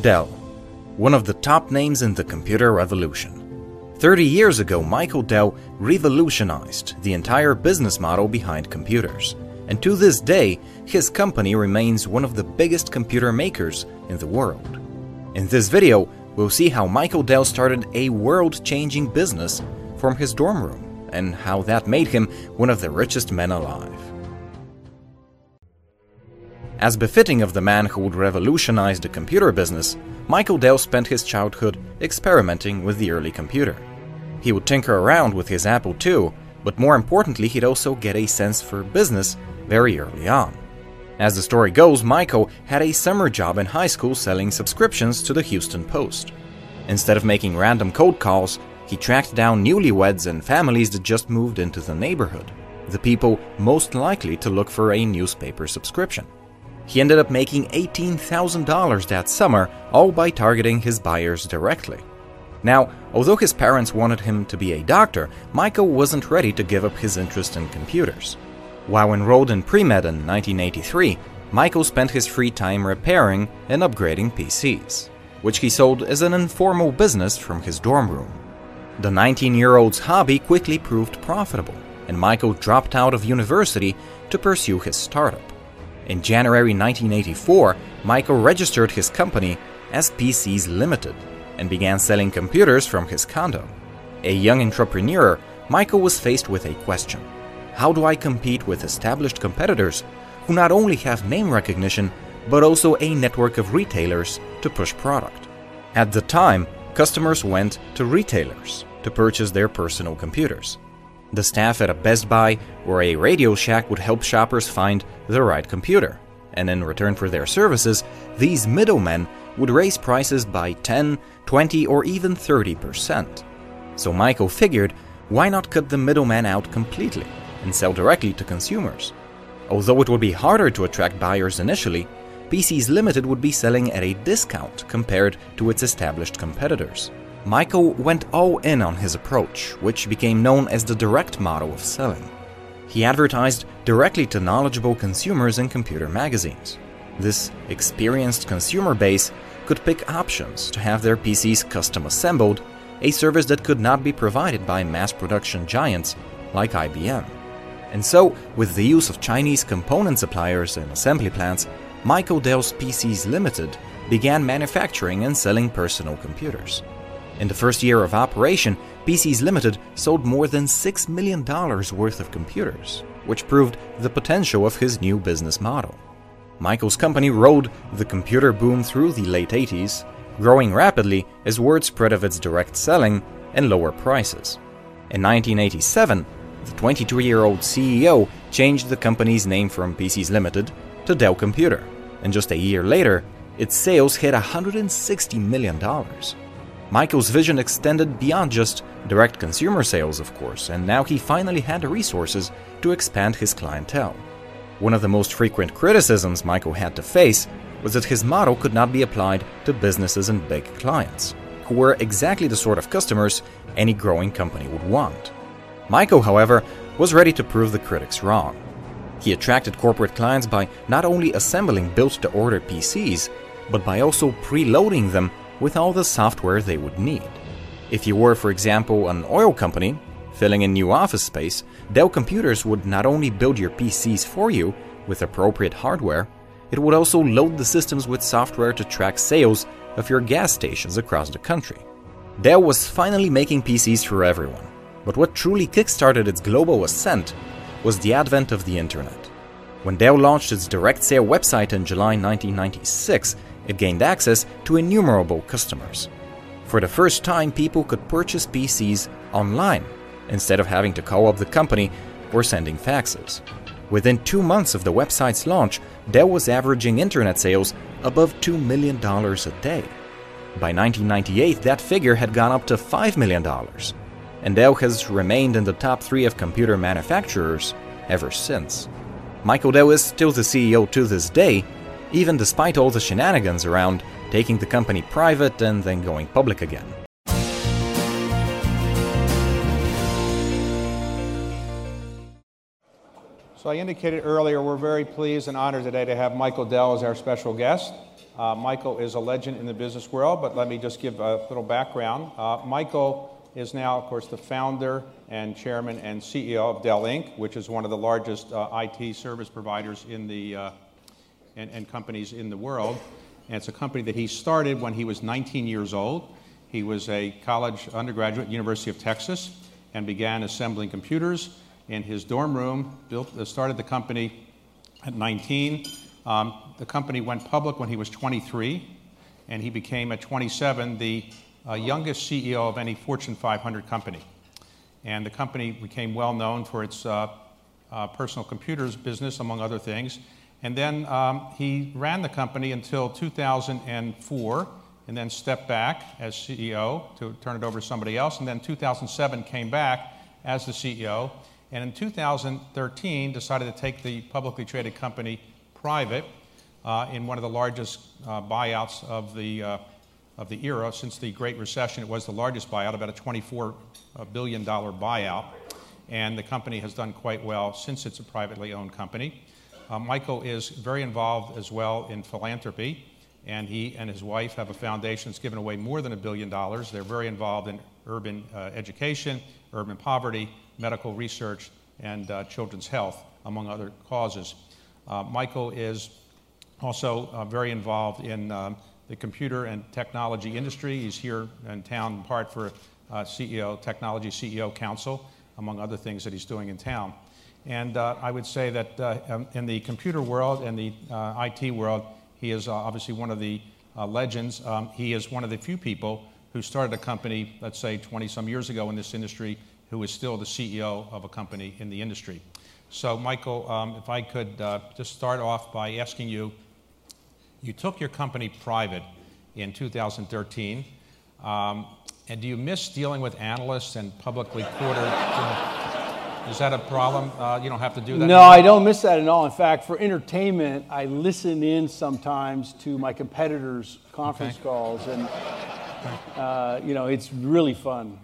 Dell, one of the top names in the computer revolution. 30 years ago, Michael Dell revolutionized the entire business model behind computers. And to this day, his company remains one of the biggest computer makers in the world. In this video, we'll see how Michael Dell started a world-changing business from his dorm room and how that made him one of the richest men alive. As befitting of the man who would revolutionize the computer business, Michael Dell spent his childhood experimenting with the early computer. He would tinker around with his Apple II, but more importantly, he'd also get a sense for business very early on. As the story goes, Michael had a summer job in high school selling subscriptions to the Houston Post. Instead of making random cold calls, he tracked down newlyweds and families that just moved into the neighborhood, the people most likely to look for a newspaper subscription. He ended up making $18,000 that summer, all by targeting his buyers directly. Now, although his parents wanted him to be a doctor, Michael wasn't ready to give up his interest in computers. While enrolled in pre-med in 1983, Michael spent his free time repairing and upgrading PCs, which he sold as an informal business from his dorm room. The 19-year-old's hobby quickly proved profitable, and Michael dropped out of university to pursue his startup. In January 1984, Michael registered his company as PCs Limited and began selling computers from his condo. A young entrepreneur, Michael was faced with a question How do I compete with established competitors who not only have name recognition, but also a network of retailers to push product? At the time, customers went to retailers to purchase their personal computers. The staff at a Best Buy or a Radio Shack would help shoppers find the right computer, and in return for their services, these middlemen would raise prices by 10, 20, or even 30%. So Michael figured, why not cut the middleman out completely and sell directly to consumers? Although it would be harder to attract buyers initially, PCs Limited would be selling at a discount compared to its established competitors. Michael went all in on his approach, which became known as the direct model of selling. He advertised directly to knowledgeable consumers in computer magazines. This experienced consumer base could pick options to have their PCs custom assembled, a service that could not be provided by mass production giants like IBM. And so, with the use of Chinese component suppliers and assembly plants, Michael Dell's PCs Limited began manufacturing and selling personal computers. In the first year of operation, PCs Limited sold more than $6 million worth of computers, which proved the potential of his new business model. Michael's company rode the computer boom through the late 80s, growing rapidly as word spread of its direct selling and lower prices. In 1987, the 22 year old CEO changed the company's name from PCs Limited to Dell Computer, and just a year later, its sales hit $160 million. Michael's vision extended beyond just direct consumer sales, of course, and now he finally had the resources to expand his clientele. One of the most frequent criticisms Michael had to face was that his model could not be applied to businesses and big clients, who were exactly the sort of customers any growing company would want. Michael, however, was ready to prove the critics wrong. He attracted corporate clients by not only assembling built to order PCs, but by also preloading them with all the software they would need. If you were, for example, an oil company, filling in new office space, Dell Computers would not only build your PCs for you with appropriate hardware, it would also load the systems with software to track sales of your gas stations across the country. Dell was finally making PCs for everyone, but what truly kickstarted its global ascent was the advent of the internet. When Dell launched its direct sale website in July 1996, it gained access to innumerable customers. For the first time, people could purchase PCs online instead of having to call up the company or sending faxes. Within two months of the website's launch, Dell was averaging internet sales above $2 million a day. By 1998, that figure had gone up to $5 million, and Dell has remained in the top three of computer manufacturers ever since. Michael Dell is still the CEO to this day, even despite all the shenanigans around taking the company private and then going public again. So I indicated earlier we're very pleased and honored today to have Michael Dell as our special guest. Uh, Michael is a legend in the business world, but let me just give a little background. Uh, Michael is now, of course, the founder and chairman and CEO of Dell Inc., which is one of the largest uh, IT service providers in the, uh, and, and, companies in the world. And it's a company that he started when he was 19 years old. He was a college undergraduate at University of Texas and began assembling computers in his dorm room, built, uh, started the company at 19. Um, the company went public when he was 23, and he became at 27 the uh, youngest CEO of any Fortune 500 company. And the company became well known for its uh, uh, personal computers business, among other things. And then um, he ran the company until 2004 and then stepped back as CEO to turn it over to somebody else. And then 2007 came back as the CEO. And in 2013 decided to take the publicly traded company private uh, in one of the largest uh, buyouts of the uh, of the era. Since the Great Recession, it was the largest buyout, about a $24 uh, buyout. And the company has done quite well since it's a privately owned company. Uh, Michael is very involved as well in philanthropy, and he and his wife have a foundation that's given away more than a billion dollars. They're very involved in urban uh, education, urban poverty, medical research, and uh, children's health, among other causes. Michael is also very involved in um, the computer and technology industry. He's here in town in part for uh, CEO, Technology CEO Council, among other things that he's doing in town. And uh, I would say that uh, um, in the computer world and the uh, IT world, he is uh, obviously one of the uh, legends. Um, he is one of the few people who started a company, let's say 20 some years ago in this industry, who is still the CEO of a company in the industry. So, Michael, um, if I could just start off by asking you you took your company private in 2013. Um, and do you miss dealing with analysts and publicly quoted? Is that a problem? Uh, you don't have to do that. No, anymore? I don't miss that at all. In fact, for entertainment, I listen in sometimes to my competitors' conference okay. calls, and uh, you know, it's really fun.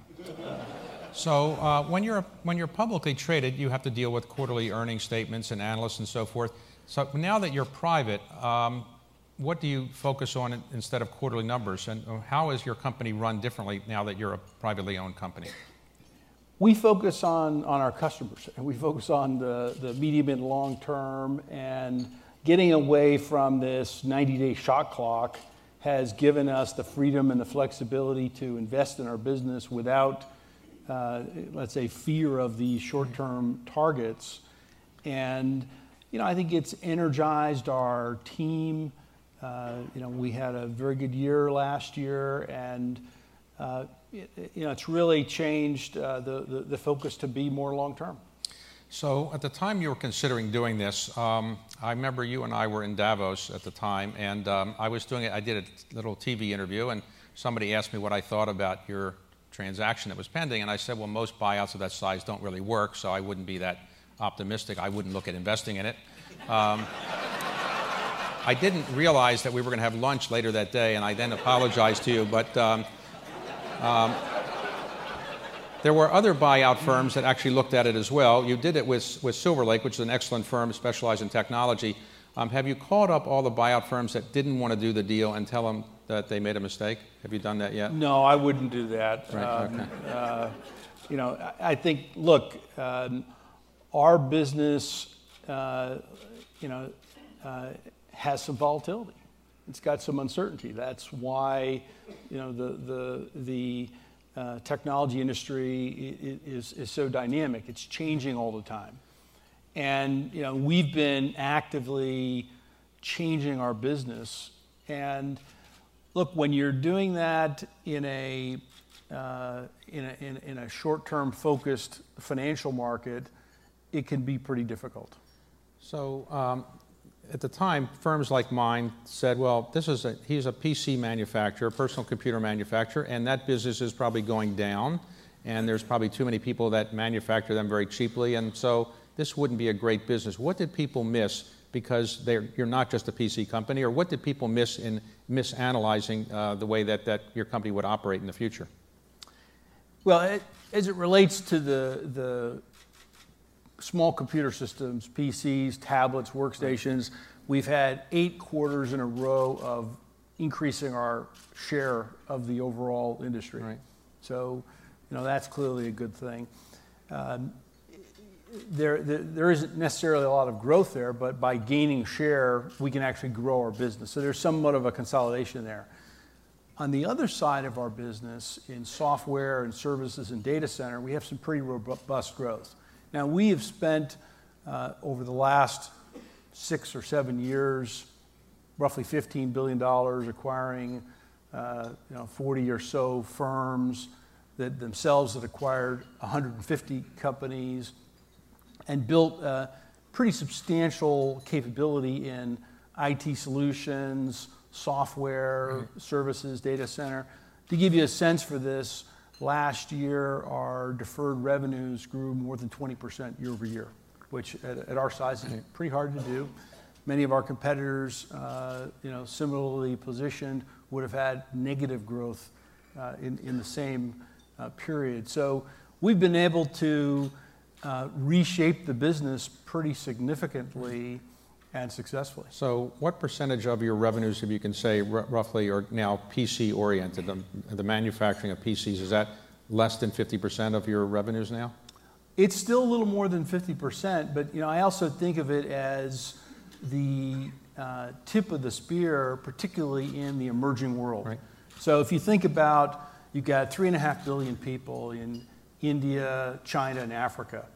So uh, when you're when you're publicly traded, you have to deal with quarterly earnings statements and analysts and so forth. So now that you're private, um, what do you focus on instead of quarterly numbers? And uh, how is your company run differently now that you're a privately owned company? We focus on, on our customers. and We focus on the, the medium and long term, and getting away from this 90 day shot clock has given us the freedom and the flexibility to invest in our business without, uh, let's say, fear of the short term targets. And, you know, I think it's energized our team. Uh, you know, we had a very good year last year, and uh, you know, it's really changed uh, the, the, the focus to be more long term. So, at the time you were considering doing this, um, I remember you and I were in Davos at the time, and um, I was doing it. I did a little TV interview, and somebody asked me what I thought about your transaction that was pending, and I said, well, most buyouts of that size don't really work, so I wouldn't be that optimistic. I wouldn't look at investing in it. Um, I didn't realize that we were going to have lunch later that day, and I then apologized to you. But um, there were other buyout firms that actually looked at it as well. You did it with, with Silver Lake, which is an excellent firm specialized in technology. Um, have you called up all the buyout firms that didn't want to do the deal and tell them that they made a mistake? Have you done that yet? No, I wouldn't do that. Right, um, okay. uh, you know, I think, look, um, our business, uh, you know, uh, has some volatility. It's got some uncertainty. That's why, you know, the the the uh, technology industry is is so dynamic. It's changing all the time, and you know we've been actively changing our business. And look, when you're doing that in a uh, in a, in, in a short-term focused financial market, it can be pretty difficult. So um, at the time, firms like mine said, well, this is a, he's a PC manufacturer, personal computer manufacturer, and that business is probably going down, and there's probably too many people that manufacture them very cheaply, and so this wouldn't be a great business. What did people miss because you're not just a PC company, or what did people miss in misanalyzing uh, the way that, that your company would operate in the future? Well, it, as it relates to the, the small computer systems, PCs, tablets, workstations, we've had eight quarters in a row of increasing our share of the overall industry. Right. So, you know, that's clearly a good thing. Um, there isn't necessarily a lot of growth there, but by gaining share, we can actually grow our business. So there's somewhat of a consolidation there. On the other side of our business, in software and services and data center, we have some pretty robust growth. Now, we have spent uh, over the last six or seven years, roughly $15 billion acquiring, uh, you know, 40 or so firms that themselves have acquired 150 companies and built a pretty substantial capability in IT solutions, software, mm-hmm. services, data center. To give you a sense for this, last year, our deferred revenues grew more than 20% year-over-year, which at our size is pretty hard to do. Many of our competitors, uh, you know, similarly positioned, would have had negative growth uh, in the same uh, period. So we've been able to reshape the business pretty significantly and successfully. So what percentage of your revenues, if you can say roughly, are now PC-oriented? The manufacturing of PCs, is that less than 50% of your revenues now? It's still a little more than 50%, but, you know, I also think of it as the uh, tip of the spear, particularly in the emerging world. Right. So if you think about, you've got 3.5 billion people in India, China, and Africa.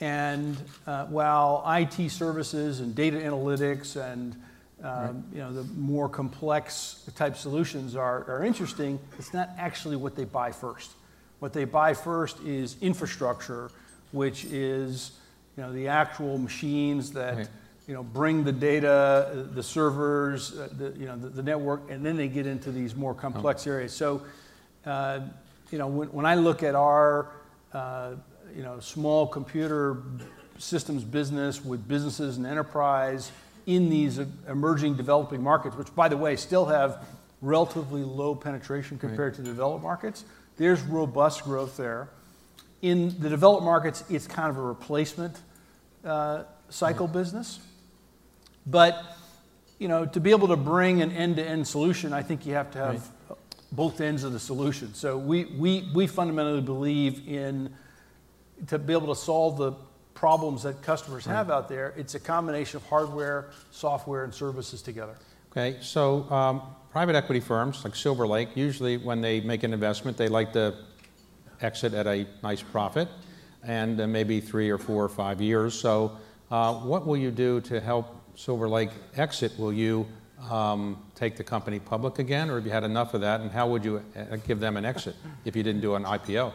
And uh, while IT services and data analytics and um, Right You know, the more complex type solutions are interesting, it's not actually what they buy first. What they buy first is infrastructure, which is, you know, the actual machines that Right You know, bring the data, uh, the servers, uh, the you know, the network, and then they get into these more complex oh. areas. So, you know, when I look at our, you know, small computer systems business with businesses and enterprise in these emerging developing markets, which, by the way, still have relatively low penetration compared to the developed markets, there's robust growth there. In the developed markets, it's kind of a replacement uh, cycle business. But, you know, to be able to bring an end-to-end solution, I think you have to have Right Both ends of the solution. So we, we, we fundamentally believe in to be able to solve the problems that customers have out there, it's a combination of hardware, software, and services together. Okay, so, um, private equity firms like Silver Lake, usually when they make an investment, they like to exit at a nice profit, and then maybe three or four or five years. So, uh, what will you do to help Silver Lake exit? Will you um, take the company public again, or have you had enough of that, and how would you uh, give them an exit if you didn't do an IPO?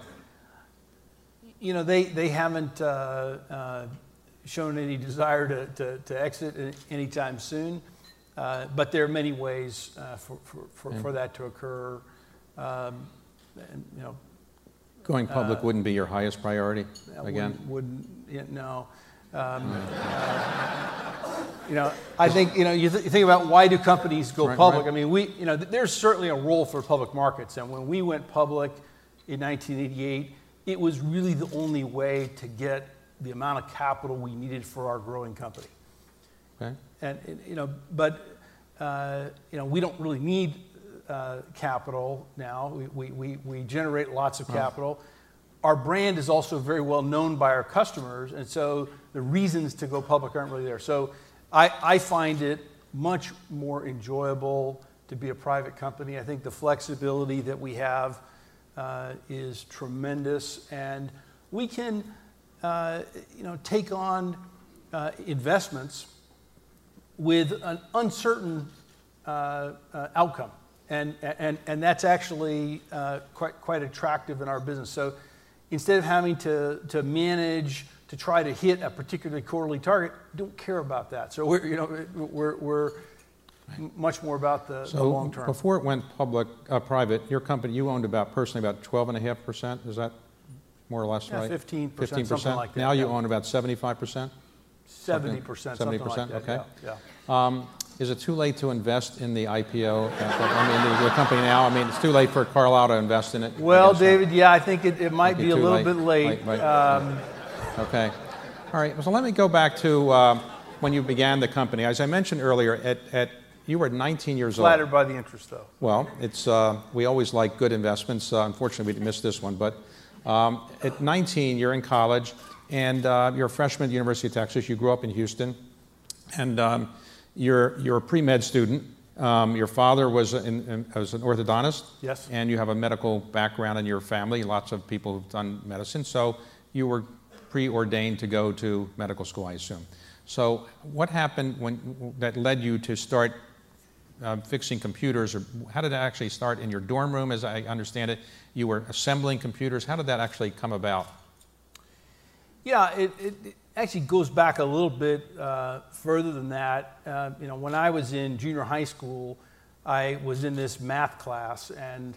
You know, they they haven't uh, uh, shown any desire to to exit anytime soon. Uh, but there are many ways for for that to occur. Um, and, you know- Going public wouldn't be your highest priority again? Wouldn't. Yeah, no. Um, you know, I think, you know, you you think about why do companies go public? Right. I mean, we, you know, there's certainly a role for public markets, and when we went public in 1988, it was really the only way to get the amount of capital we needed for our growing company. Okay. You know, but uh, you know, we don't really need uh, capital now. We we we generate lots of capital. Our brand is also very well known by our customers, and so the reasons to go public aren't really there. So I, I find it much more enjoyable to be a private company. I think the flexibility that we have Uh, is tremendous, and we can, uh, you know, take on uh, investments with an uncertain outcome. And and and that's actually quite quite attractive in our business. So instead of having to manage to try to hit a particularly quarterly target, don't care about that. So we're, you know, we're much more about the long term. Before it went public, uh, private, your company, you owned about, personally, about 12.5%. Is that more or less right? Yeah, 15%. 15%? Something like that. Now you own about 75%? 70%, something like that. 70%? Yeah. Okay. Um, is it too late to invest in the IPO? I mean, the company now, I mean, it's too late for Carlyle to invest in it? Well, David, yeah, I think it might be a little bit late. Be too late. Right. Um, okay. All right, so let me go back to uh, when you began the company. As I mentioned earlier, at, at you were 19 years Flattered old. Flattered by the interest, though. Well, it's uh, we always like good investments. Uh, unfortunately, we missed this one, but um, at 19, you're in college, and uh, you're a freshman at the University of Texas. You grew up in Houston, and um, you're you're a pre med student. Um, your father was, in, was an orthodontist. Yes. And you have a medical background in your family. Lots of people who've done medicine. So you were preordained to go to medical school, I assume. So what happened when that led you to start uh, fixing computers, or how did that actually start in your dorm room? As I understand it, you were assembling computers. How did that actually come about? Yeah, it, it, it actually goes back a little bit uh, further than that. Uh, you know, when I was in junior high school, I was in this math class, and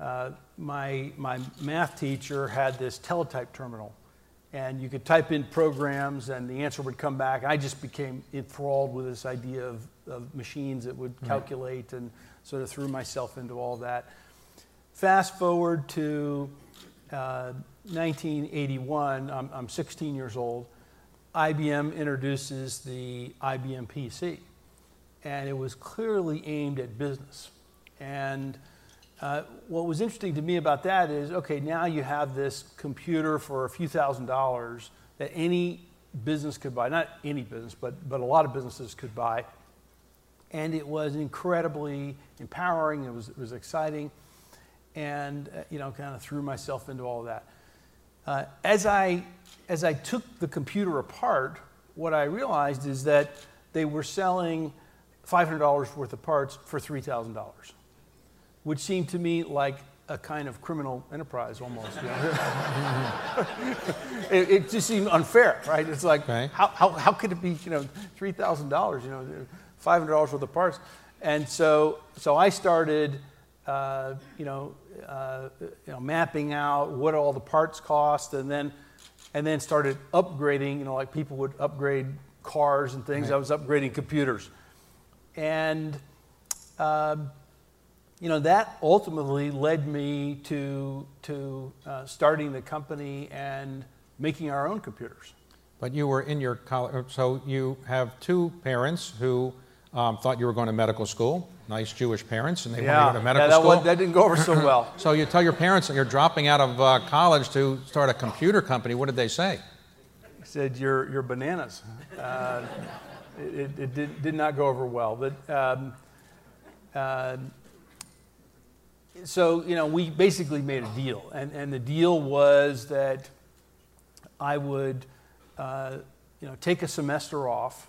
uh, my my math teacher had this teletype terminal, and you could type in programs, and the answer would come back. I just became enthralled with this idea of, of machines that would calculate, and sort of threw myself into all that. Fast forward to uh, 1981, I'm, I'm 16 years old. IBM introduces the IBM PC, and it was clearly aimed at business. And uh, what was interesting to me about that is okay, now you have this computer for a few thousand dollars that any business could buy, not any business, but, but a lot of businesses could buy. And it was incredibly empowering, it was, it was exciting, and uh, you know, kind of threw myself into all of that. Uh, as, I, as I took the computer apart, what I realized is that they were selling $500 worth of parts for $3,000, which seemed to me like a kind of criminal enterprise almost. it, it just seemed unfair, right? It's like, Okay. how, how, how could it be, you know, $3,000, you know, $500 worth of parts? And so, so I started, uh, you know, uh, you know, mapping out what all the parts cost, and then, and then started upgrading. You know, like people would upgrade cars and things. I was upgrading computers, and um, you know that ultimately led me to to uh, starting the company and making our own computers. But you were in your college, so you have two parents who um, thought you were going to medical school. Nice Jewish parents, and they wanted you to go to medical that, school. wa- that didn't go over so well. So you tell your parents that you're dropping out of uh, college to start a computer company. What did they say? He said, "You're, you're bananas." Uh, it it, it did, did not go over well, but um, uh, so you know, we basically made a deal, and and the deal was that I would, uh, you know, take a semester off,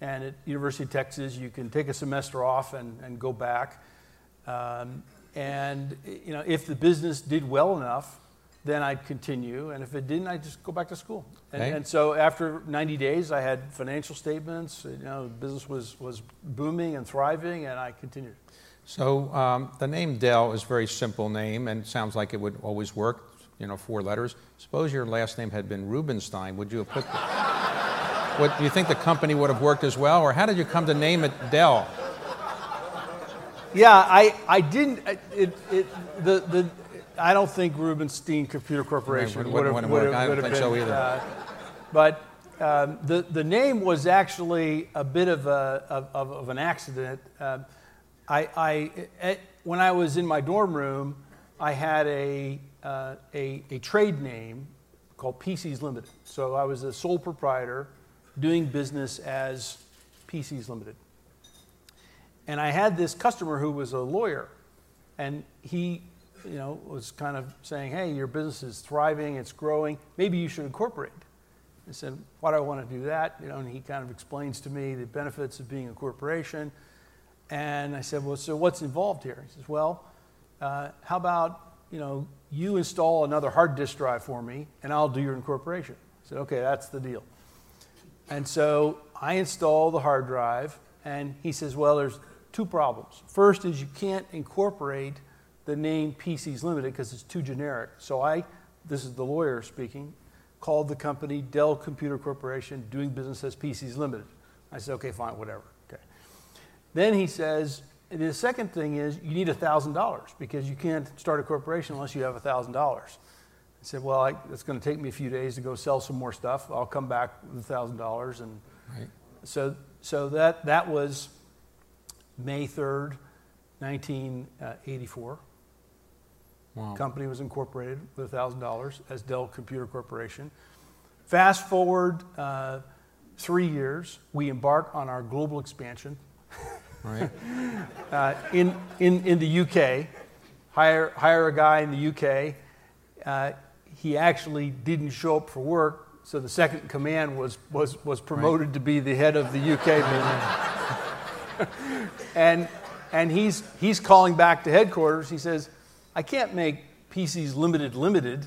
and at University of Texas, you can take a semester off and, and go back, um, and you know, if the business did well enough, then I'd continue, and if it didn't, I'd just go back to school. And, Okay. and so after 90 days, I had financial statements. You know, the business was was booming and thriving, and I continued. So um, the name Dell is a very simple name and sounds like it would always work. You know, four letters. Suppose your last name had been Rubenstein. Would you have put? The, would do you think the company would have worked as well, or how did you come to name it Dell? Yeah, I, I didn't. It, it, the, the, I don't think Rubenstein Computer Corporation Right, would have, would have, I don't would have so been, either. uh, but um, the, the name was actually a bit of, a, of, of, an accident. Um I, I, at, when I was in my dorm room, I had a, uh, a, a trade name called PCs Limited. So I was a sole proprietor doing business as PCs Limited. And I had this customer who was a lawyer, and he, you know, was kind of saying, "Hey, your business is thriving, it's growing. Maybe you should incorporate." I said, "Why do I want to do that?" You know, and he kind of explains to me the benefits of being a corporation. And I said, "Well, so what's involved here?" He says, "Well, uh, how about you know you install another hard disk drive for me, and I'll do your incorporation." I said, "Okay, that's the deal." And so I install the hard drive, and he says, Well, there's two problems. First is you can't incorporate the name PCs Limited because it's too generic. So I, this is the lawyer speaking, called the company Dell Computer Corporation, doing business as PCs Limited. I said, Okay, fine, whatever. Okay. Then he says, the second thing is you need $1,000 because you can't start a corporation unless you have $1,000. I said, well, I, it's going to take me a few days to go sell some more stuff. I'll come back with thousand dollars, and Right. so so that that was May third, nineteen eighty four. Wow. Company was incorporated with thousand dollars as Dell Computer Corporation. Fast forward uh, three years, we embark on our global expansion Right. uh, in, in, in the UK, hire, hire a guy in the UK. Uh, he actually didn't show up for work, so the second in command was, was, was promoted to be the head of the UK business. and and he's, he's calling back to headquarters. He says, I can't make PCs limited limited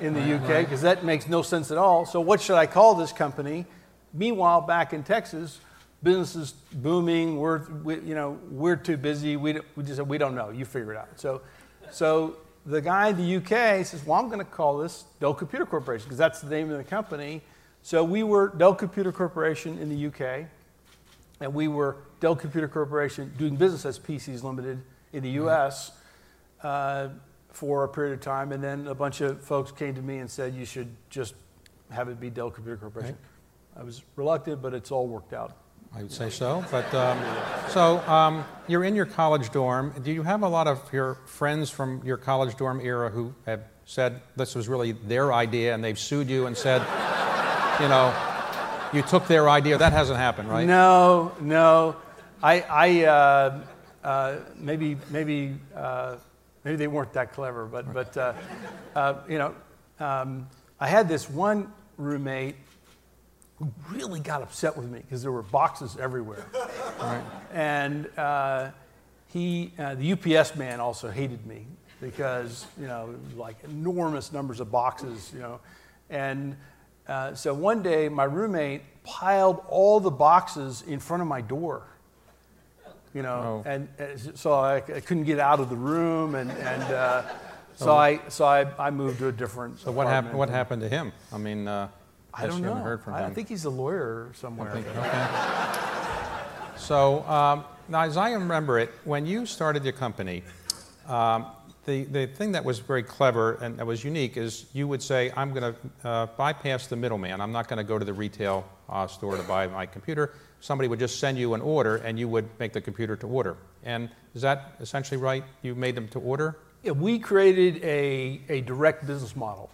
in the UK because that makes no sense at all. So what should I call this company? Meanwhile, back in Texas, business is booming. We're, we, you know, we're too busy. We, don't- we just said, we don't know. You figure it out. So, so the guy in the UK says, well, I'm going to call this Dell Computer Corporation because that's the name of the company. So we were Dell Computer Corporation in the UK, and we were Dell Computer Corporation doing business as PCs Limited in the US uh, for a period of time. And then a bunch of folks came to me and said, you should just have it be Dell Computer Corporation. I was reluctant, but it's all worked out. I would say so. But um, so um, you're in your college dorm. Do you have a lot of your friends from your college dorm era who have said this was really their idea and they've sued you and said, you know, you took their idea? That hasn't happened, right? No, no. I, I uh, uh, maybe, maybe, uh, maybe they weren't that clever, but, but uh, uh, you know, um, I had this one roommate who really got upset with me because there were boxes everywhere. Right. And uh, he, uh, the UPS man also hated me because, you know, like enormous numbers of boxes, you know. And uh, so one day my roommate piled all the boxes in front of my door, you know, Oh. and, and so I, I couldn't get out of the room. And, and uh, so, I, so I, I moved to a different So what happened? What happened to him? I mean, uh, I don't know. heard from I, I think he's a lawyer somewhere. Okay. So um, now, as I remember it, when you started your company, um, the, the thing that was very clever and that was unique is you would say, I'm going to uh, bypass the middleman. I'm not going to go to the retail uh, store to buy my computer. Somebody would just send you an order and you would make the computer to order. And is that essentially right? You made them to order? Yeah, we created a, a direct business model,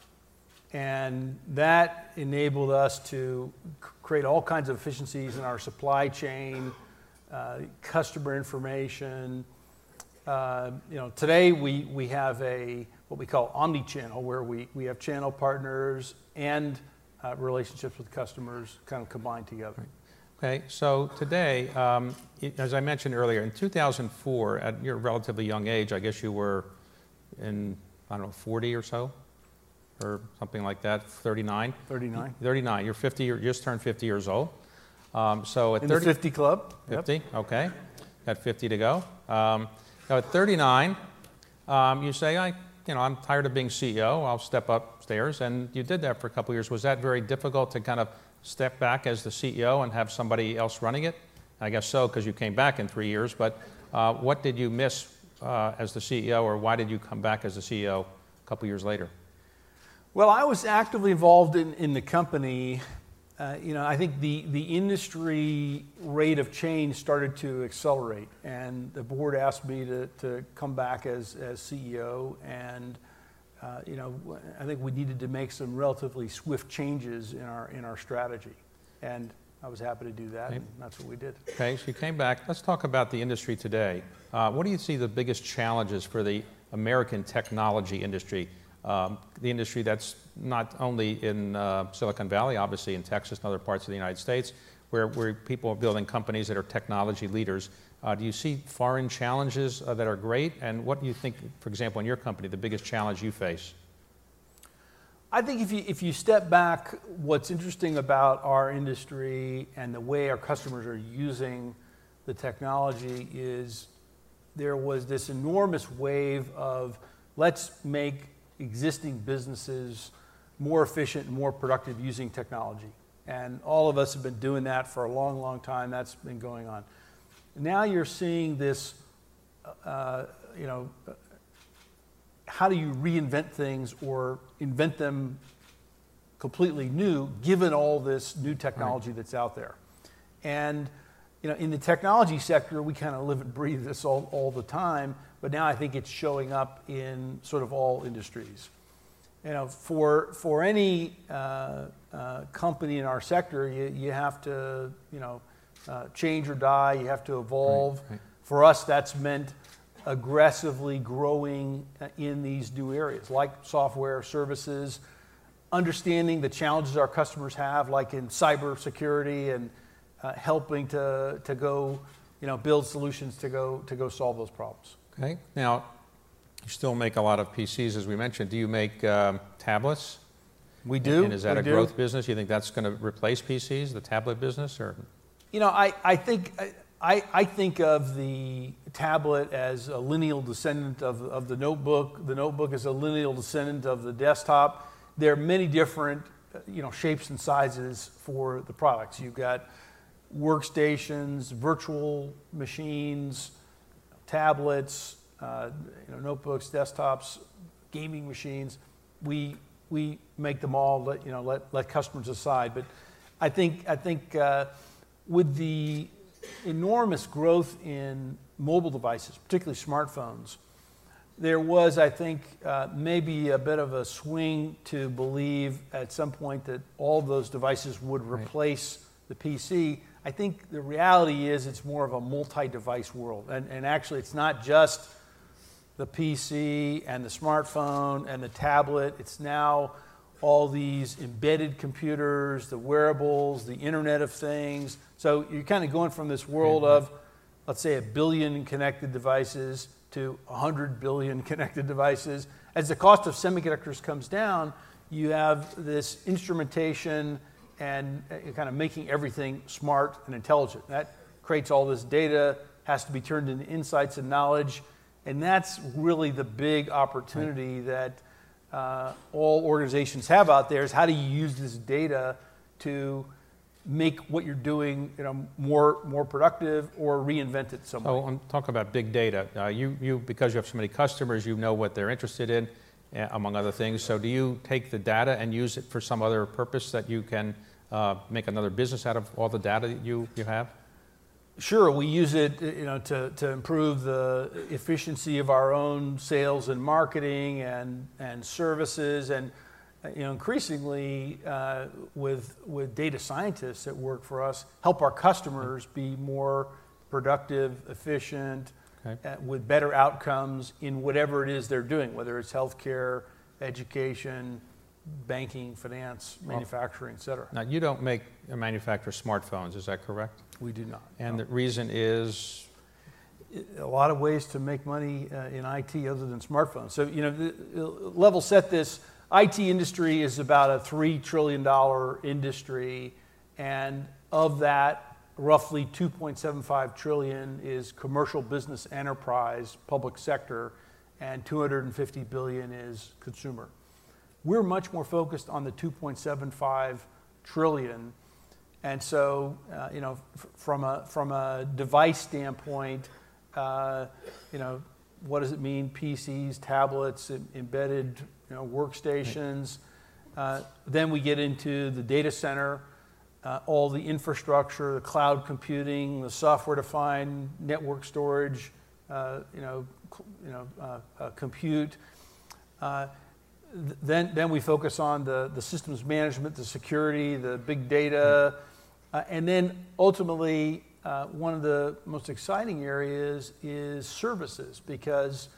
and that enabled us to create all kinds of efficiencies in our supply chain, uh, customer information. Uh, you know, today we, we have a what we call omni-channel, where we, we have channel partners and uh, relationships with customers kind of combined together. Okay, so today, um, as I mentioned earlier, in 2004, at your relatively young age, I guess you were in, I don't know, 40 or so, or something like that, 39? 39 39, you're 50, you just turned 50 years old. Um, so at in 30, the 50 club. Yep. 50, okay, got 50 to go. Um, now at 39, um, you say, I, you know, I'm tired of being CEO. I'll step upstairs, and you did that for a couple of years. Was that very difficult to kind of step back as the CEO and have somebody else running it? I guess so, because you came back in three years. But uh, what did you miss uh, as the CEO, or why did you come back as the CEO a couple years later? Well, I was actively involved in, in the company. Uh, you know, I think the, the industry rate of change started to accelerate, and the board asked me to, to come back as, as CEO. And, uh, you know, I think we needed to make some relatively swift changes in our, in our strategy. And I was happy to do that, and that's what we did. Okay, so you came back. Let's talk about the industry today. Uh, what do you see the biggest challenges for the American technology industry? Um, the industry that's not only in uh, Silicon Valley, obviously in Texas and other parts of the United States, where, where people are building companies that are technology leaders. Uh, do you see foreign challenges uh, that are great? And what do you think, for example, in your company, the biggest challenge you face? I think if you, if you step back, what's interesting about our industry and the way our customers are using the technology is there was this enormous wave of let's make existing businesses more efficient and more productive using technology. And all of us have been doing that for a long, long time. That's been going on. Now you're seeing this, uh, you know, how do you reinvent things or invent them completely new, given all this new technology right. that's out there? And you know, in the technology sector, we kind of live and breathe this all, all the time, but now I think it's showing up in sort of all industries. You know, for, for any uh, uh, company in our sector, you, you have to, you know, uh, change or die, you have to evolve. Right, right. For us, that's meant aggressively growing uh, in these new areas like software services, understanding the challenges our customers have, like in cybersecurity and uh, helping to, to go, you know, build solutions to go, to go solve those problems. Okay. Now, you still make a lot of PCs, as we mentioned. Do you make um, tablets? We do. And is that we a do. growth business? You think that's going to replace PCs, the tablet business, or? You know, I, I think I, I think of the tablet as a lineal descendant of, of the notebook. The notebook is a lineal descendant of the desktop. There are many different, you know, shapes and sizes for the products. You've got workstations, virtual machines, tablets, uh, you know, notebooks, desktops, gaming machines. We, we make them all, let, you know, let, let customers decide. But I think, I think uh, with the enormous growth in mobile devices, particularly smartphones, there was, I think, uh, maybe a bit of a swing to believe at some point that all those devices would replace right. the PC. I think the reality is it's more of a multi device world. And, and actually, it's not just the PC and the smartphone and the tablet, it's now all these embedded computers, the wearables, the Internet of Things. So you're kind of going from this world mm-hmm. of, let's say, a billion connected devices to 100 billion connected devices. As the cost of semiconductors comes down, you have this instrumentation and uh, kind of making everything smart and intelligent. That creates all this data, has to be turned into insights and knowledge. And that's really the big opportunity that uh, all organizations have out there is how do you use this data to make what you're doing you know, more, more productive or reinvent it some so I'm talking about big data. Uh, you, you, because you have so many customers, you know what they're interested in, among other things. So do you take the data and use it for some other purpose that you can uh, make another business out of all the data that you, you have? Sure, we use it you know, to, to improve the efficiency of our own sales and marketing and, and services. And you know, increasingly uh, with, with data scientists that work for us, help our customers be more productive, efficient, okay. uh, with better outcomes in whatever it is they're doing, whether it's healthcare, education, banking, finance, manufacturing, et cetera. Now, you don't make or manufacture smartphones, is that correct? We do not. And no. the reason is? A lot of ways to make money uh, in IT other than smartphones. So, you know, the, level set this IT industry is about a $3 trillion industry, and of that, roughly 2.75 trillion is commercial business enterprise, public sector, and 250 billion is consumer. We're much more focused on the 2.75 trillion and so, uh, you know, f- from a from a device standpoint, uh, you know, what does it mean? PCs, tablets, embedded, you know, workstations. Uh, then we get into the data center, uh, all the infrastructure, the cloud computing, the software-defined network storage, uh, you know, you know, uh, compute. Then, then we focus on the, the systems management, the security, the big data, uh, and then ultimately, uh, one of the most exciting areas is services because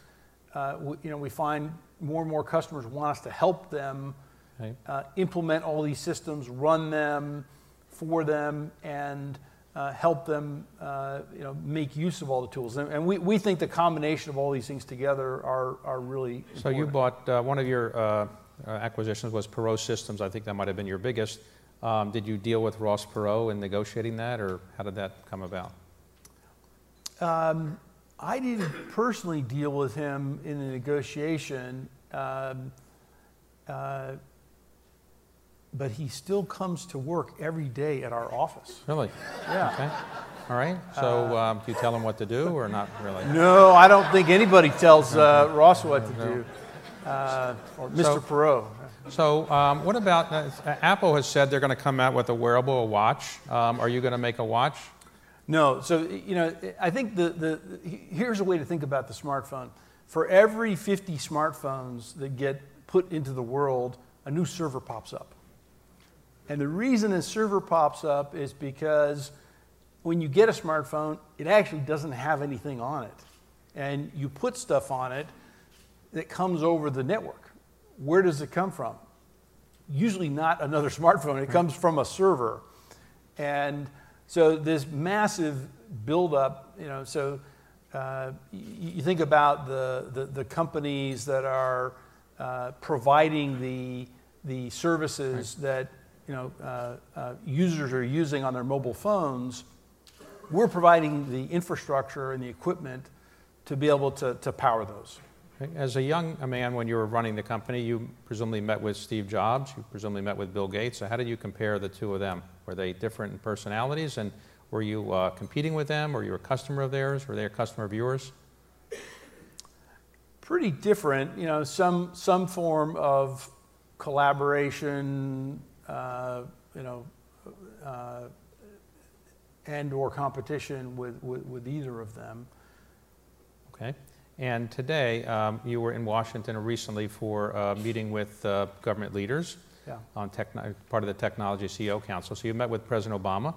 uh, we, you know, we find more and more customers want us to help them right. Uh, implement all these systems, run them for them, and uh, help them uh, you know, make use of all the tools. And, and, we, we think the combination of all these things together are, are really So important. you bought, one of your acquisitions was Perot Systems. I think that might have been your biggest. Um, did you deal with Ross Perot in negotiating that, or how did that come about? Um, I didn't personally deal with him in the negotiation, um, uh, but he still comes to work every day at our office. Really? Yeah. Okay. All right. So, uh, um, do you tell him what to do, or not really? No, I don't think anybody tells uh, Ross what to do. uh, or Mr. So- Perot. So, um, what about uh, Apple has said they're going to come out with a wearable, a watch. Um, are you going to make a watch? No, so you know, I think the, the here's a way to think about the smartphone. For every 50 smartphones that get put into the world, a new server pops up. And the reason a server pops up is because when you get a smartphone, it actually doesn't have anything on it. And you put stuff on it that comes over the network. Where does it come from? Usually not another smartphone, it comes from a server. And so this massive buildup, you know, so uh, you, you think about the, the, the companies that are uh, providing the, the services that, you know, uh, uh, users are using on their mobile phones. We're providing the infrastructure and the equipment to be able to, to power those. As a young man, when you were running the company, you presumably met with Steve Jobs, you presumably met with Bill Gates. So, how did you compare the two of them? Were they different in personalities? And were you uh, competing with them? Were you a customer of theirs? Were they a customer of yours? Pretty different, you know, some, some form of collaboration, uh, you know, uh, and or competition with, with, with either of them. Okay. And today, um, you were in Washington recently for a meeting with uh, government leaders Yeah. on part of the Technology CEO Council. So you met with President Obama.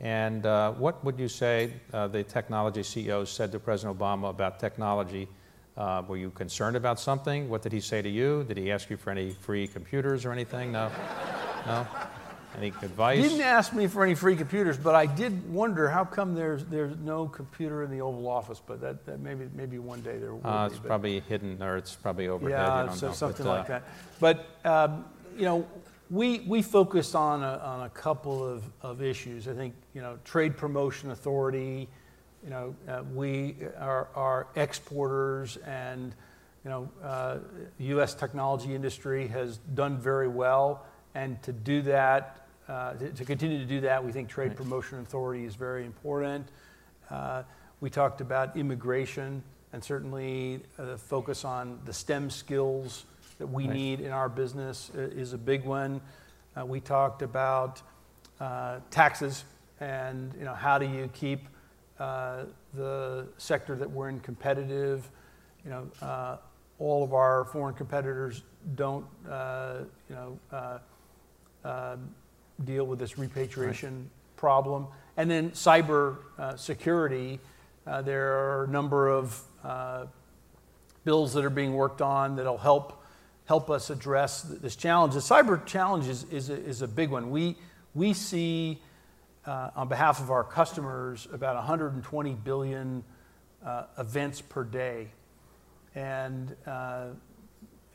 And uh, what would you say uh, the technology CEOs said to President Obama about technology? Uh, were you concerned about something? What did he say to you? Did he ask you for any free computers or anything? No? No? Any advice? Didn't ask me for any free computers, but I did wonder how come there's, there's no computer in the Oval Office, but that, that maybe, maybe one day there will Uh, be. it's probably hidden or it's probably overhead. you Yeah, so know. something But, uh, like that. But, um, you know, we, we focused on a, on a couple of, of issues. I think, you know, Trade Promotion Authority, you know, uh, we are, are exporters and, you know, uh, U.S. technology industry has done very well. And to do that, uh, to, to continue to do that, we think Trade Right. Promotion Authority is very important. Uh, we talked about immigration and certainly uh, the focus on the STEM skills that we Right. need in our business is a big one. Uh, we talked about uh, taxes and you know how do you keep uh, the sector that we're in competitive. You know, uh, all of our foreign competitors don't uh, you know uh, um, deal with this repatriation problem. And then cyber uh, security, uh, there are a number of uh, bills that are being worked on that'll help help us address th- this challenge. The cyber challenge is, is, a, is a big one. We, we see, uh, on behalf of our customers, about 120 billion uh, events per day. And uh,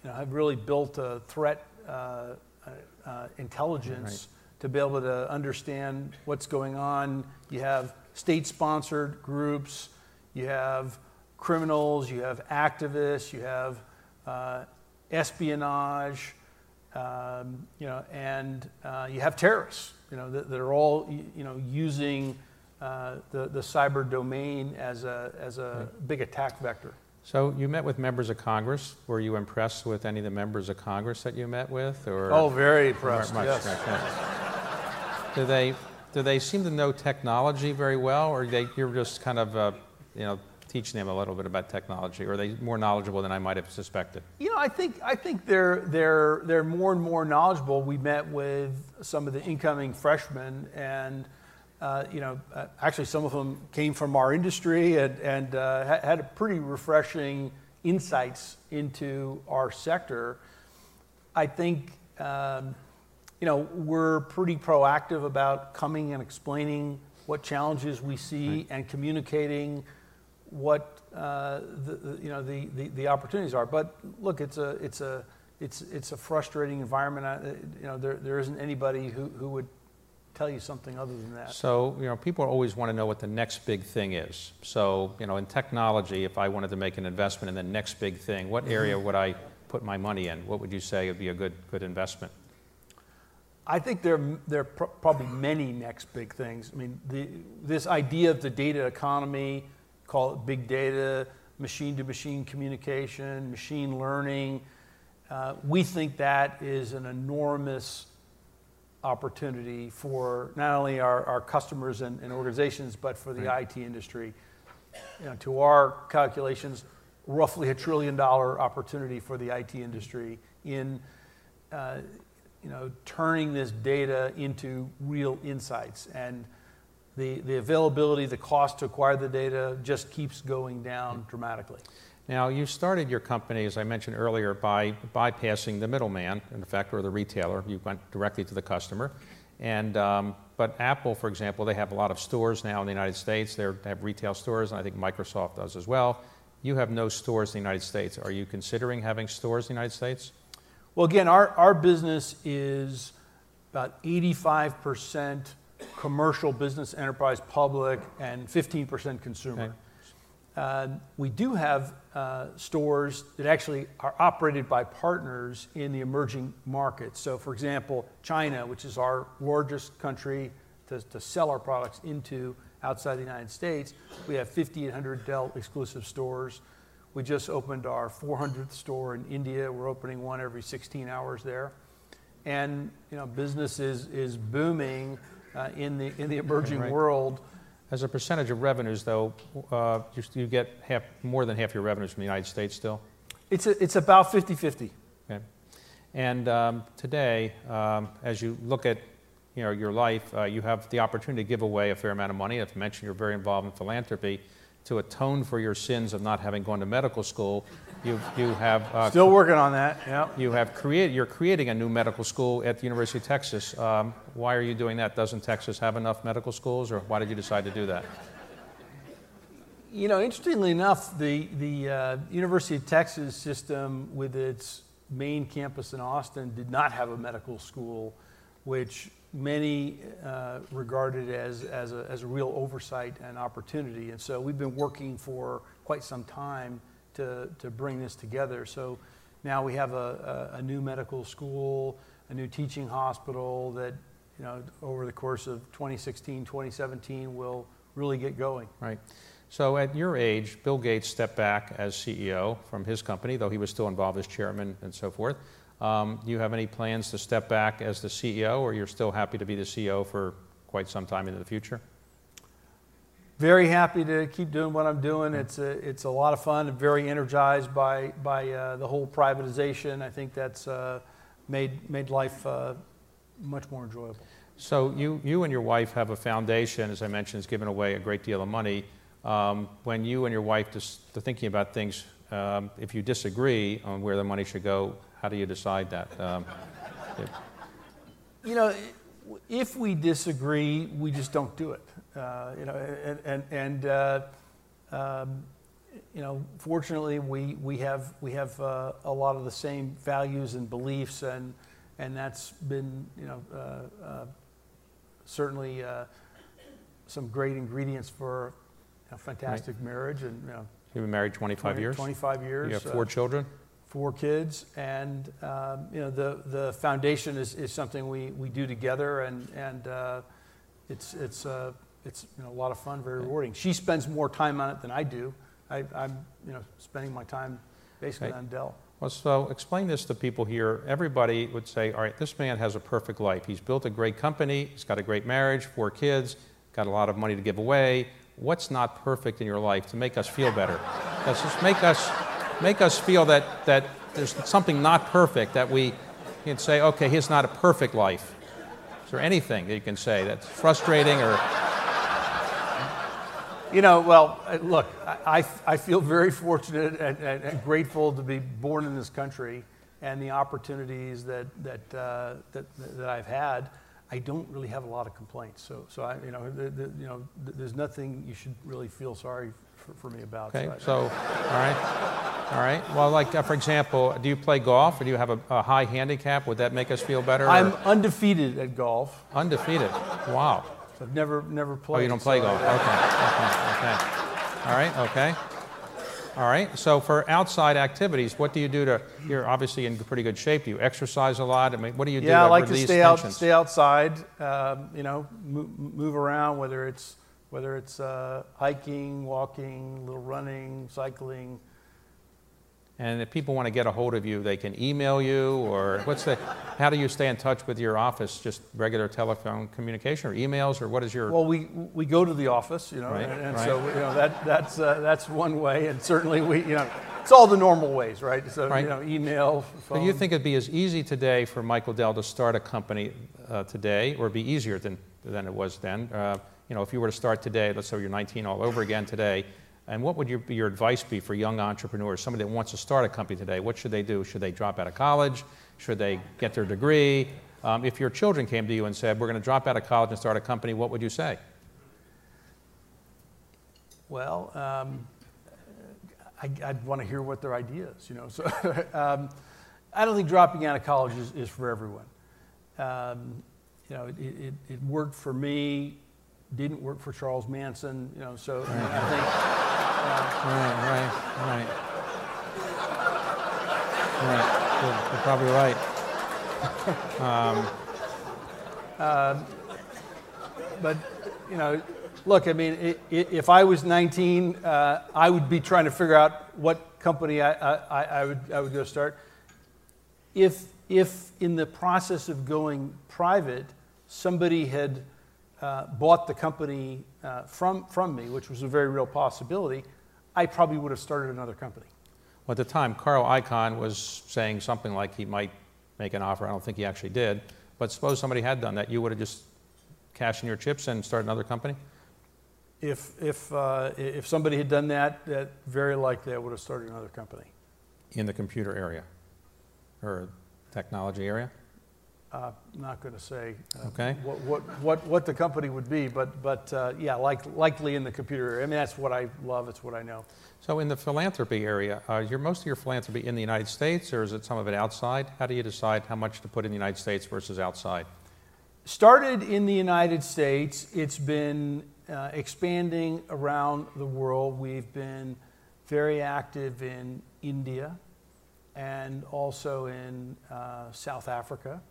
you know, have really built a threat uh, uh, uh, intelligence to be able to understand what's going on. You have state-sponsored groups, you have criminals, you have activists, you have uh, espionage, um, you know, and uh, you have terrorists, you know, that, that are all, you know, using uh, the, the cyber domain as a, as a big attack vector. So you met with members of Congress. Were you impressed with any of the members of Congress that you met with? Or Oh, very impressed, much, yes. yes. Do they do they seem to know technology very well, or they you're just kind of uh, you know teaching them a little bit about technology, or are they more knowledgeable than I might have suspected? You know, I think I think they're they're they're more and more knowledgeable. We met with some of the incoming freshmen, and uh, you know, uh, actually some of them came from our industry and and uh, ha- had a pretty refreshing insights into our sector. I think. Um, you know, we're pretty proactive about coming and explaining what challenges we see and communicating what uh, the, the, you know the, the, the opportunities are. But look, it's a it's a it's it's a frustrating environment. I, you know, there, there isn't anybody who, who would tell you something other than that. So you know, people always want to know what the next big thing is. So you know, in technology, if I wanted to make an investment in the next big thing, what area would I put my money in? What would you say would be a good good investment? I think there, there are pr- probably many next big things. I mean, the, this idea of the data economy, call it big data, machine to machine communication, machine learning. Uh, we think that is an enormous opportunity for not only our, our customers and, and organizations, but for the Right. IT industry. You know, to our calculations, roughly a trillion dollar opportunity for the IT industry in uh, you know, turning this data into real insights. And the, the availability, the cost to acquire the data just keeps going down dramatically. Now, you started your company, as I mentioned earlier, by bypassing the middleman, in effect, or the retailer. You went directly to the customer. And, um, but Apple, for example, they have a lot of stores now in the United States. They're, they have retail stores, and I think Microsoft does as well. You have no stores in the United States. Are you considering having stores in the United States? Well, again, our, our business is about 85% commercial business, enterprise, public, and 15% consumer. Okay. Uh, we do have uh, stores that actually are operated by partners in the emerging markets. So, for example, China, which is our largest country to, to sell our products into outside the United States, we have 5,800 Dell exclusive stores. We just opened our 400th store in India. We're opening one every 16 hours there. And you know, business is, is booming uh, in, the, in the emerging Right. world. As a percentage of revenues, though, uh, you, you get half, more than half your revenues from the United States still? It's, a, it's about 50 50. Okay. And um, today, um, as you look at you know, your life, uh, you have the opportunity to give away a fair amount of money. I've mentioned you're very involved in philanthropy. To atone for your sins of not having gone to medical school, you, you have uh, Still working on that, yeah. you have created you're creating a new medical school at the University of Texas. Um, why are you doing that? Doesn't Texas have enough medical schools, or why did you decide to do that? You know, interestingly enough, the, the uh, University of Texas system, with its main campus in Austin, did not have a medical school, which many uh, regarded as, as, a, as a real oversight and opportunity. And so we've been working for quite some time to, to bring this together. So now we have a, a, a new medical school, a new teaching hospital that, you know, over the course of 2016, 2017 will really get going. Right. So at your age, Bill Gates stepped back as CEO from his company, though he was still involved as chairman and so forth. Um, do you have any plans to step back as the CEO, or you're still happy to be the CEO for quite some time into the future? Very happy to keep doing what I'm doing. It's a, it's a lot of fun. I'm very energized by, by uh, the whole privatization. I think that's uh, made, made life uh, much more enjoyable. So you, you and your wife have a foundation, as I mentioned, has given away a great deal of money. Um, when you and your wife just are thinking about things, um, if you disagree on where the money should go, how do you decide that? Um, if- You know, if we disagree, we just don't do it. Uh, you know, and, and, and uh, um, you know, fortunately, we, we have, we have uh, a lot of the same values and beliefs, and, and that's been, you know, uh, uh, certainly uh, some great ingredients for a fantastic marriage. And, you know, You've been married 25 20 years? 25 years. You have four children? four kids, and um, you know the the foundation is, is something we, we do together, and and uh, it's it's uh, it's you know, a lot of fun, very rewarding. She spends more time on it than I do. I, I'm you know spending my time basically on Dell. Well, so explain this to people here. Everybody would say, all right, this man has a perfect life. He's built a great company, he's got a great marriage, four kids, got a lot of money to give away. What's not perfect in your life to make us feel better? Let's just make us, make us feel that, that there's something not perfect that we can say, okay, he's not a perfect life. Is there anything that you can say that's frustrating or You know, well, look, I, I feel very fortunate and, and, and grateful to be born in this country and the opportunities that, that, uh, that, that I've had. I don't really have a lot of complaints. So, so I, you know, the, the, you know, th- there's nothing you should really feel sorry for, for me about. Okay, I- so, all right, all right. Well, like, uh, for example, do you play golf or do you have a, a high handicap? Would that make us feel better? I'm undefeated at golf. Undefeated. Wow. So I've never, never played. Oh, you don't play so golf. Okay, okay, okay. All right, okay. All right. So for outside activities, what do you do to? You're obviously in pretty good shape. Do you exercise a lot? I mean, what do you do Yeah, I like to stay out, tensions? stay outside. Um, you know, move, move around, whether it's whether it's uh, hiking, walking, a little running, cycling. And if people want to get a hold of you, they can email you, or what's the? How do you stay in touch with your office? Just regular telephone communication, or emails, or what is your? Well, we we go to the office, you know, Right, and, and right. so you know that that's uh, that's one way, and certainly we you know it's all the normal ways, right? So Right. you know, email. Phone. you think it'd be as easy today for Michael Dell to start a company uh, today, or be easier than, than it was then? Uh, you know, if you were to start today, let's say you're 19 all over again today, and what would your, your advice be for young entrepreneurs, somebody that wants to start a company today? What should they do? Should they drop out of college? Should they get their degree? Um, if your children came to you and said, we're going to drop out of college and start a company, what would you say? Well, um, I, I'd want to hear what their idea is, you know. So um, I don't think dropping out of college is, is for everyone. Um, you know, it, it, it worked for me, didn't work for Charles Manson, you know. So I think Right, right, right. Right, you're, you're probably right. but you know, look, I mean, i i if I was 19, uh, I would be trying to figure out what company I, I, I would I would go start. If if in the process of going private, somebody had uh, bought the company uh, from from me, which was a very real possibility, I probably would have started another company. Well, at the time, Carl Icahn was saying something like he might make an offer. I don't think he actually did. But suppose somebody had done that, you would have just cashed in your chips and started another company? If if uh, if somebody had done that, that very likely I would have started another company. in the computer area or technology area? Uh, not going to say uh, Okay. what, what, what, what the company would be, but, but uh, yeah, like, likely in the computer area. I mean, that's what I love, it's what I know. So, in the philanthropy area, uh, your most of your philanthropy in the United States, or is it some of it outside? How do you decide how much to put in the United States versus outside? Started in the United States, it's been uh, expanding around the world. We've been very active in India and also in uh, South Africa.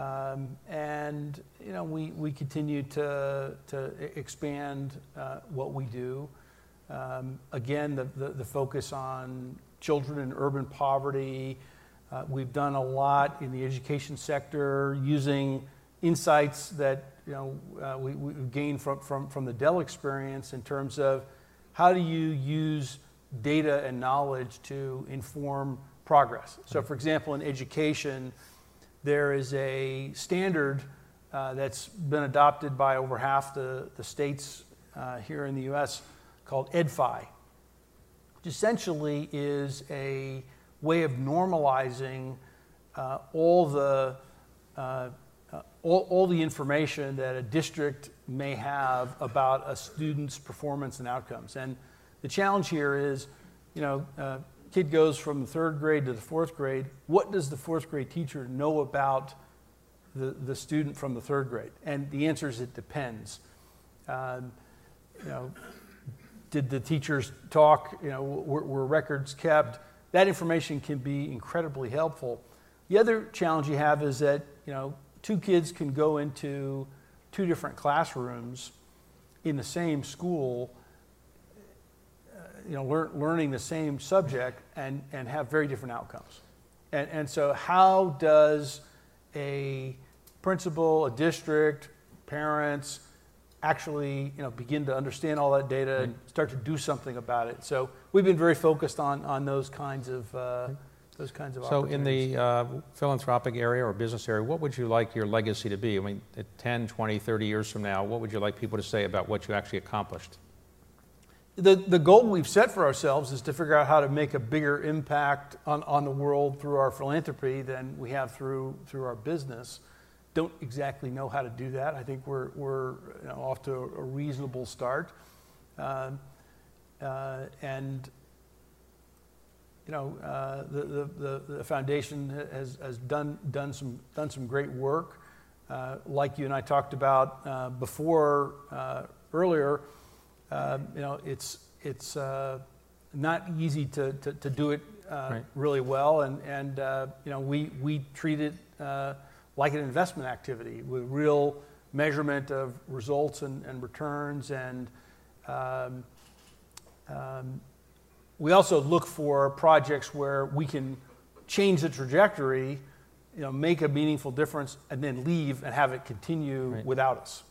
Um, and you know, we, we continue to, to expand uh, what we do. Um, again, the, the, the focus on children in urban poverty. Uh, we've done a lot in the education sector using insights that you know, uh, we, we've gained from, from, from the Dell experience in terms of how do you use data and knowledge to inform progress. So, for example, in education, there is a standard uh, that's been adopted by over half the, the states uh, here in the US called EdFi, which essentially is a way of normalizing uh, all, the, uh, uh, all, all the information that a district may have about a student's performance and outcomes. And the challenge here is, you know, uh, kid goes from the third grade to the fourth grade. What does the fourth grade teacher know about the, the student from the third grade? And the answer is it depends. Um, you know, did the teachers talk? You know, were, were records kept? That information can be incredibly helpful. The other challenge you have is that you know two kids can go into two different classrooms in the same school, you know, lear- learning the same subject and, and have very different outcomes. And, and so, how does a principal, a district, parents actually you know, begin to understand all that data and start to do something about it? So, we've been very focused on, on those kinds of, uh, those kinds of So, in the uh, philanthropic area or business area, what would you like your legacy to be? I mean, at 10, 20, 30 years from now, what would you like people to say about what you actually accomplished? The, the goal we've set for ourselves is to figure out how to make a bigger impact on, on the world through our philanthropy than we have through, through our business. Don't exactly know how to do that. I think we're, we're you know, off to a, reasonable start. Uh, uh, and you know, uh, the, the, the, the foundation has, has done, done, some, done some great work. Uh, like you and I talked about uh, before, uh, earlier, uh, you know, it's, it's uh, not easy to, to, to do it uh, Right. really well. And, and uh, you know, we, we treat it uh, like an investment activity with real measurement of results and, and returns. And um, um, we also look for projects where we can change the trajectory, you know, make a meaningful difference, and then leave and have it continue Right. without us.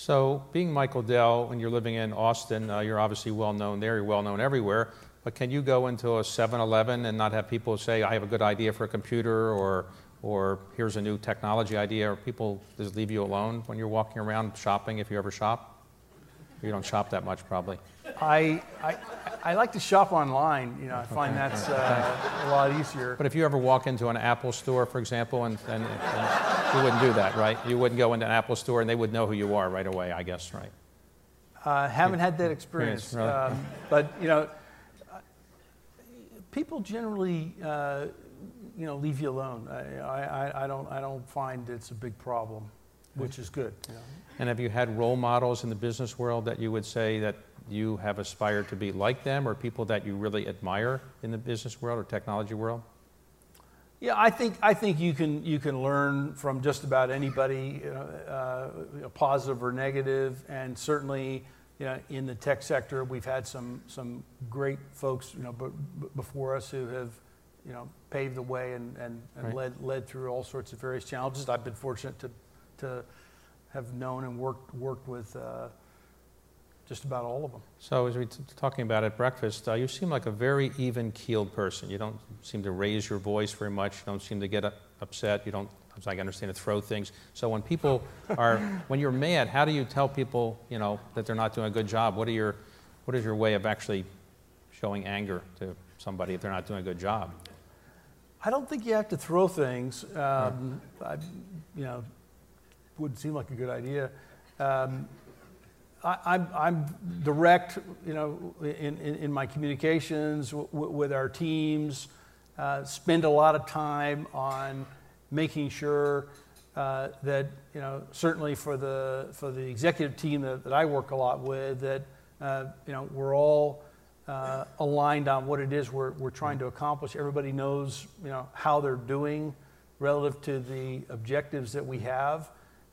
So, being Michael Dell, when you're living in Austin, uh, you're obviously well known there, you're well known everywhere. But can you go into a 7 Eleven and not have people say, I have a good idea for a computer, or, or here's a new technology idea, or people just leave you alone when you're walking around shopping if you ever shop? You don't shop that much, probably. I, I, I like to shop online. You know, I find that's uh, a lot easier. But if you ever walk into an Apple store, for example, and, and, and you wouldn't do that, right? You wouldn't go into an Apple store and they would know who you are right away, I guess, right? Uh, haven't had that experience. really. Um, but, you know, people generally, uh, you know, leave you alone. I, I, I, don't, I don't find it's a big problem, which is good. You know. And have you had role models in the business world that you would say that you have aspired to be like them, or people that you really admire in the business world or technology world? Yeah, I think I think you can you can learn from just about anybody, you know, uh, you know, positive or negative, and certainly, you know, in the tech sector, we've had some some great folks, you know, b- b- before us who have, you know, paved the way and and, and Right. led led through all sorts of various challenges. I've been fortunate to to have known and worked worked with uh, just about all of them. So, as we t- talking about at breakfast, uh, you seem like a very even-keeled person. You don't seem to raise your voice very much. You don't seem to get upset. You don't, as I understand it, throw things. So, when people are, when you're mad, how do you tell people, you know, that they're not doing a good job? What are your, what is your way of actually showing anger to somebody if they're not doing a good job? I don't think you have to throw things. Um, I, you know, wouldn't seem like a good idea. Um, I, I'm, I'm direct, you know, in, in, in my communications w- w- with our teams. Uh, spend a lot of time on making sure uh, that, you know, certainly for the for the executive team that, that I work a lot with, that uh, you know we're all uh, aligned on what it is we're, we're trying to accomplish. Everybody knows, you know, how they're doing relative to the objectives that we have,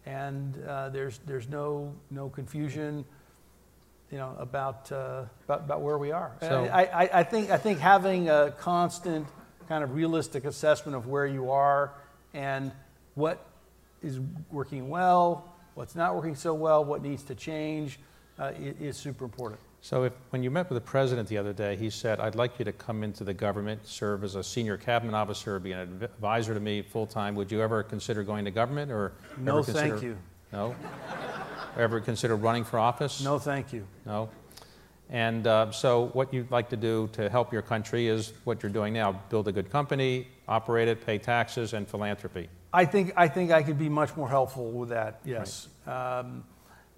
and uh, there's there's no no confusion, you know, about uh, about, about where we are. So- I, I, I think I think having a constant kind of realistic assessment of where you are and what is working well, what's not working so well, what needs to change, uh, i- is super important. So, if, when you met with the president the other day, he said, I'd like you to come into the government, serve as a senior cabinet officer, be an advisor to me full time. Would you ever consider going to government or No, ever consider, thank you. No? ever consider running for office? No, thank you. No? And uh, so, what you'd like to do to help your country is what you're doing now build a good company, operate it, pay taxes, and philanthropy. I think I think I could be much more helpful with that. Yes. Um,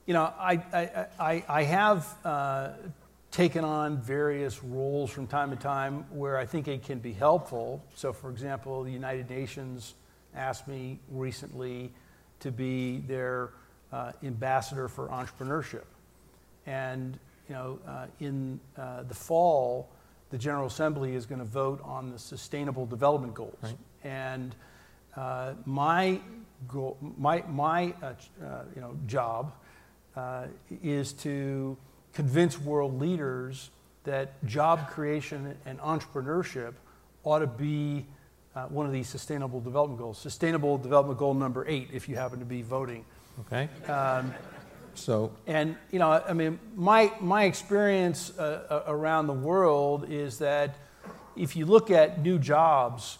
you know, I I, I, I have uh, taken on various roles from time to time where I think it can be helpful. So, for example, the United Nations asked me recently to be their uh, ambassador for entrepreneurship, and you know, uh, in uh, the fall, the General Assembly is going to vote on the Sustainable Development Goals, Right. and uh, my goal, my my uh, uh, you know job uh, is to convince world leaders that job creation and entrepreneurship ought to be uh, one of these sustainable development goals. Sustainable development goal number eight, if you happen to be voting. Okay? Um, So, and you know, I mean, my my experience uh, uh, around the world is that if you look at new jobs,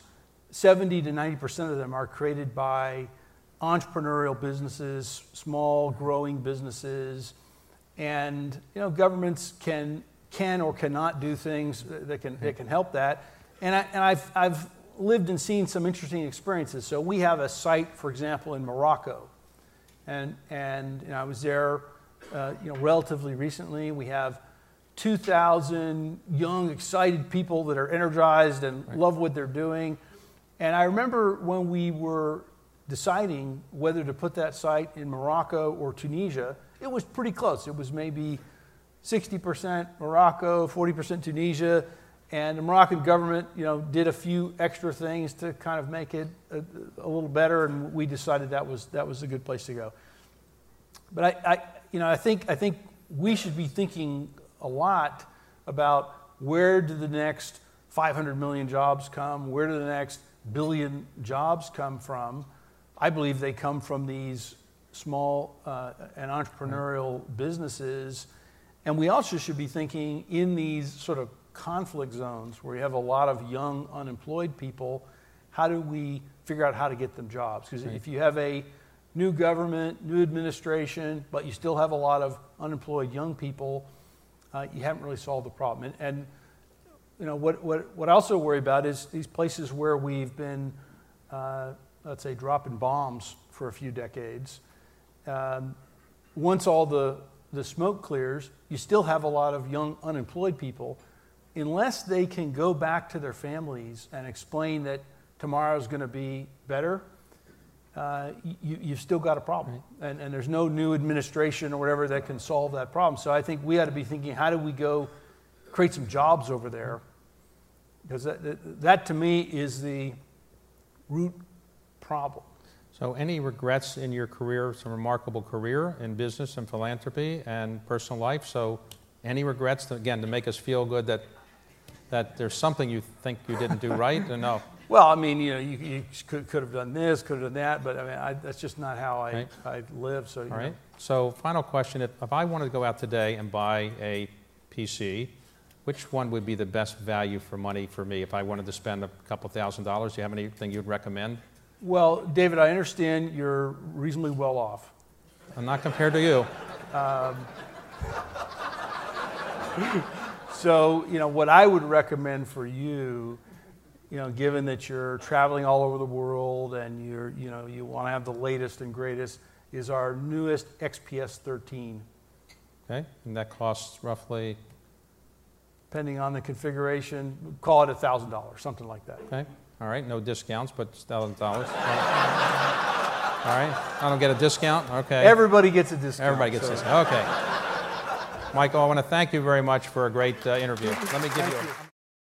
70 to 90 percent of them are created by entrepreneurial businesses, small growing businesses, and you know, governments can can or cannot do things that can that can help that. And I, and I've I've lived and seen some interesting experiences. So we have a site, for example, in Morocco and and you know, I was there, uh, you know, relatively recently. We have 2,000 young, excited people that are energized and love what they're doing. And I remember when we were deciding whether to put that site in Morocco or Tunisia, it was pretty close. It was maybe 60% Morocco, 40% Tunisia, and the Moroccan government, you know, did a few extra things to kind of make it a, a little better, and we decided that was that was a good place to go. But I, I, you know, I think, I think we should be thinking a lot about where do the next 500 million jobs come? Where do the next billion jobs come from? I believe they come from these small uh, and entrepreneurial businesses. And we also should be thinking in these sort of conflict zones where you have a lot of young unemployed people, how do we figure out how to get them jobs? Because if you have a new government, new administration, but you still have a lot of unemployed young people, uh, you haven't really solved the problem. And, and you know, what, what, what I also worry about is these places where we've been, uh, let's say, dropping bombs for a few decades. Um, once all the, the smoke clears, you still have a lot of young unemployed people. Unless they can go back to their families and explain that tomorrow's going to be better, uh, you, you've still got a problem. Right. And, and there's no new administration or whatever that can solve that problem. So I think we ought to be thinking how do we go create some jobs over there? Because that, that, that to me is the root problem. So, any regrets in your career? It's a remarkable career in business and philanthropy and personal life. So, any regrets, to, again, to make us feel good that, that there's something you think you didn't do right? Or no? Well, I mean, you know, you, you could, could have done this, could have done that, but I mean, I, that's just not how I, right. I live. So, all right. So, final question: if, if I wanted to go out today and buy a PC, which one would be the best value for money for me if I wanted to spend a couple thousand dollars? Do you have anything you'd recommend? Well, David, I understand you're reasonably well off. I'm not compared to you. Um, so, you know, what I would recommend for you you know, given that you're traveling all over the world and you're, you know, you want to have the latest and greatest, is our newest XPS 13. Okay, and that costs roughly? Depending on the configuration, call it $1,000, something like that. Okay, all right, no discounts, but $1,000. all right, I don't get a discount? Okay. Everybody gets a discount. Everybody gets so. a discount, okay. Michael, I want to thank you very much for a great uh, interview. Let me give thank you a...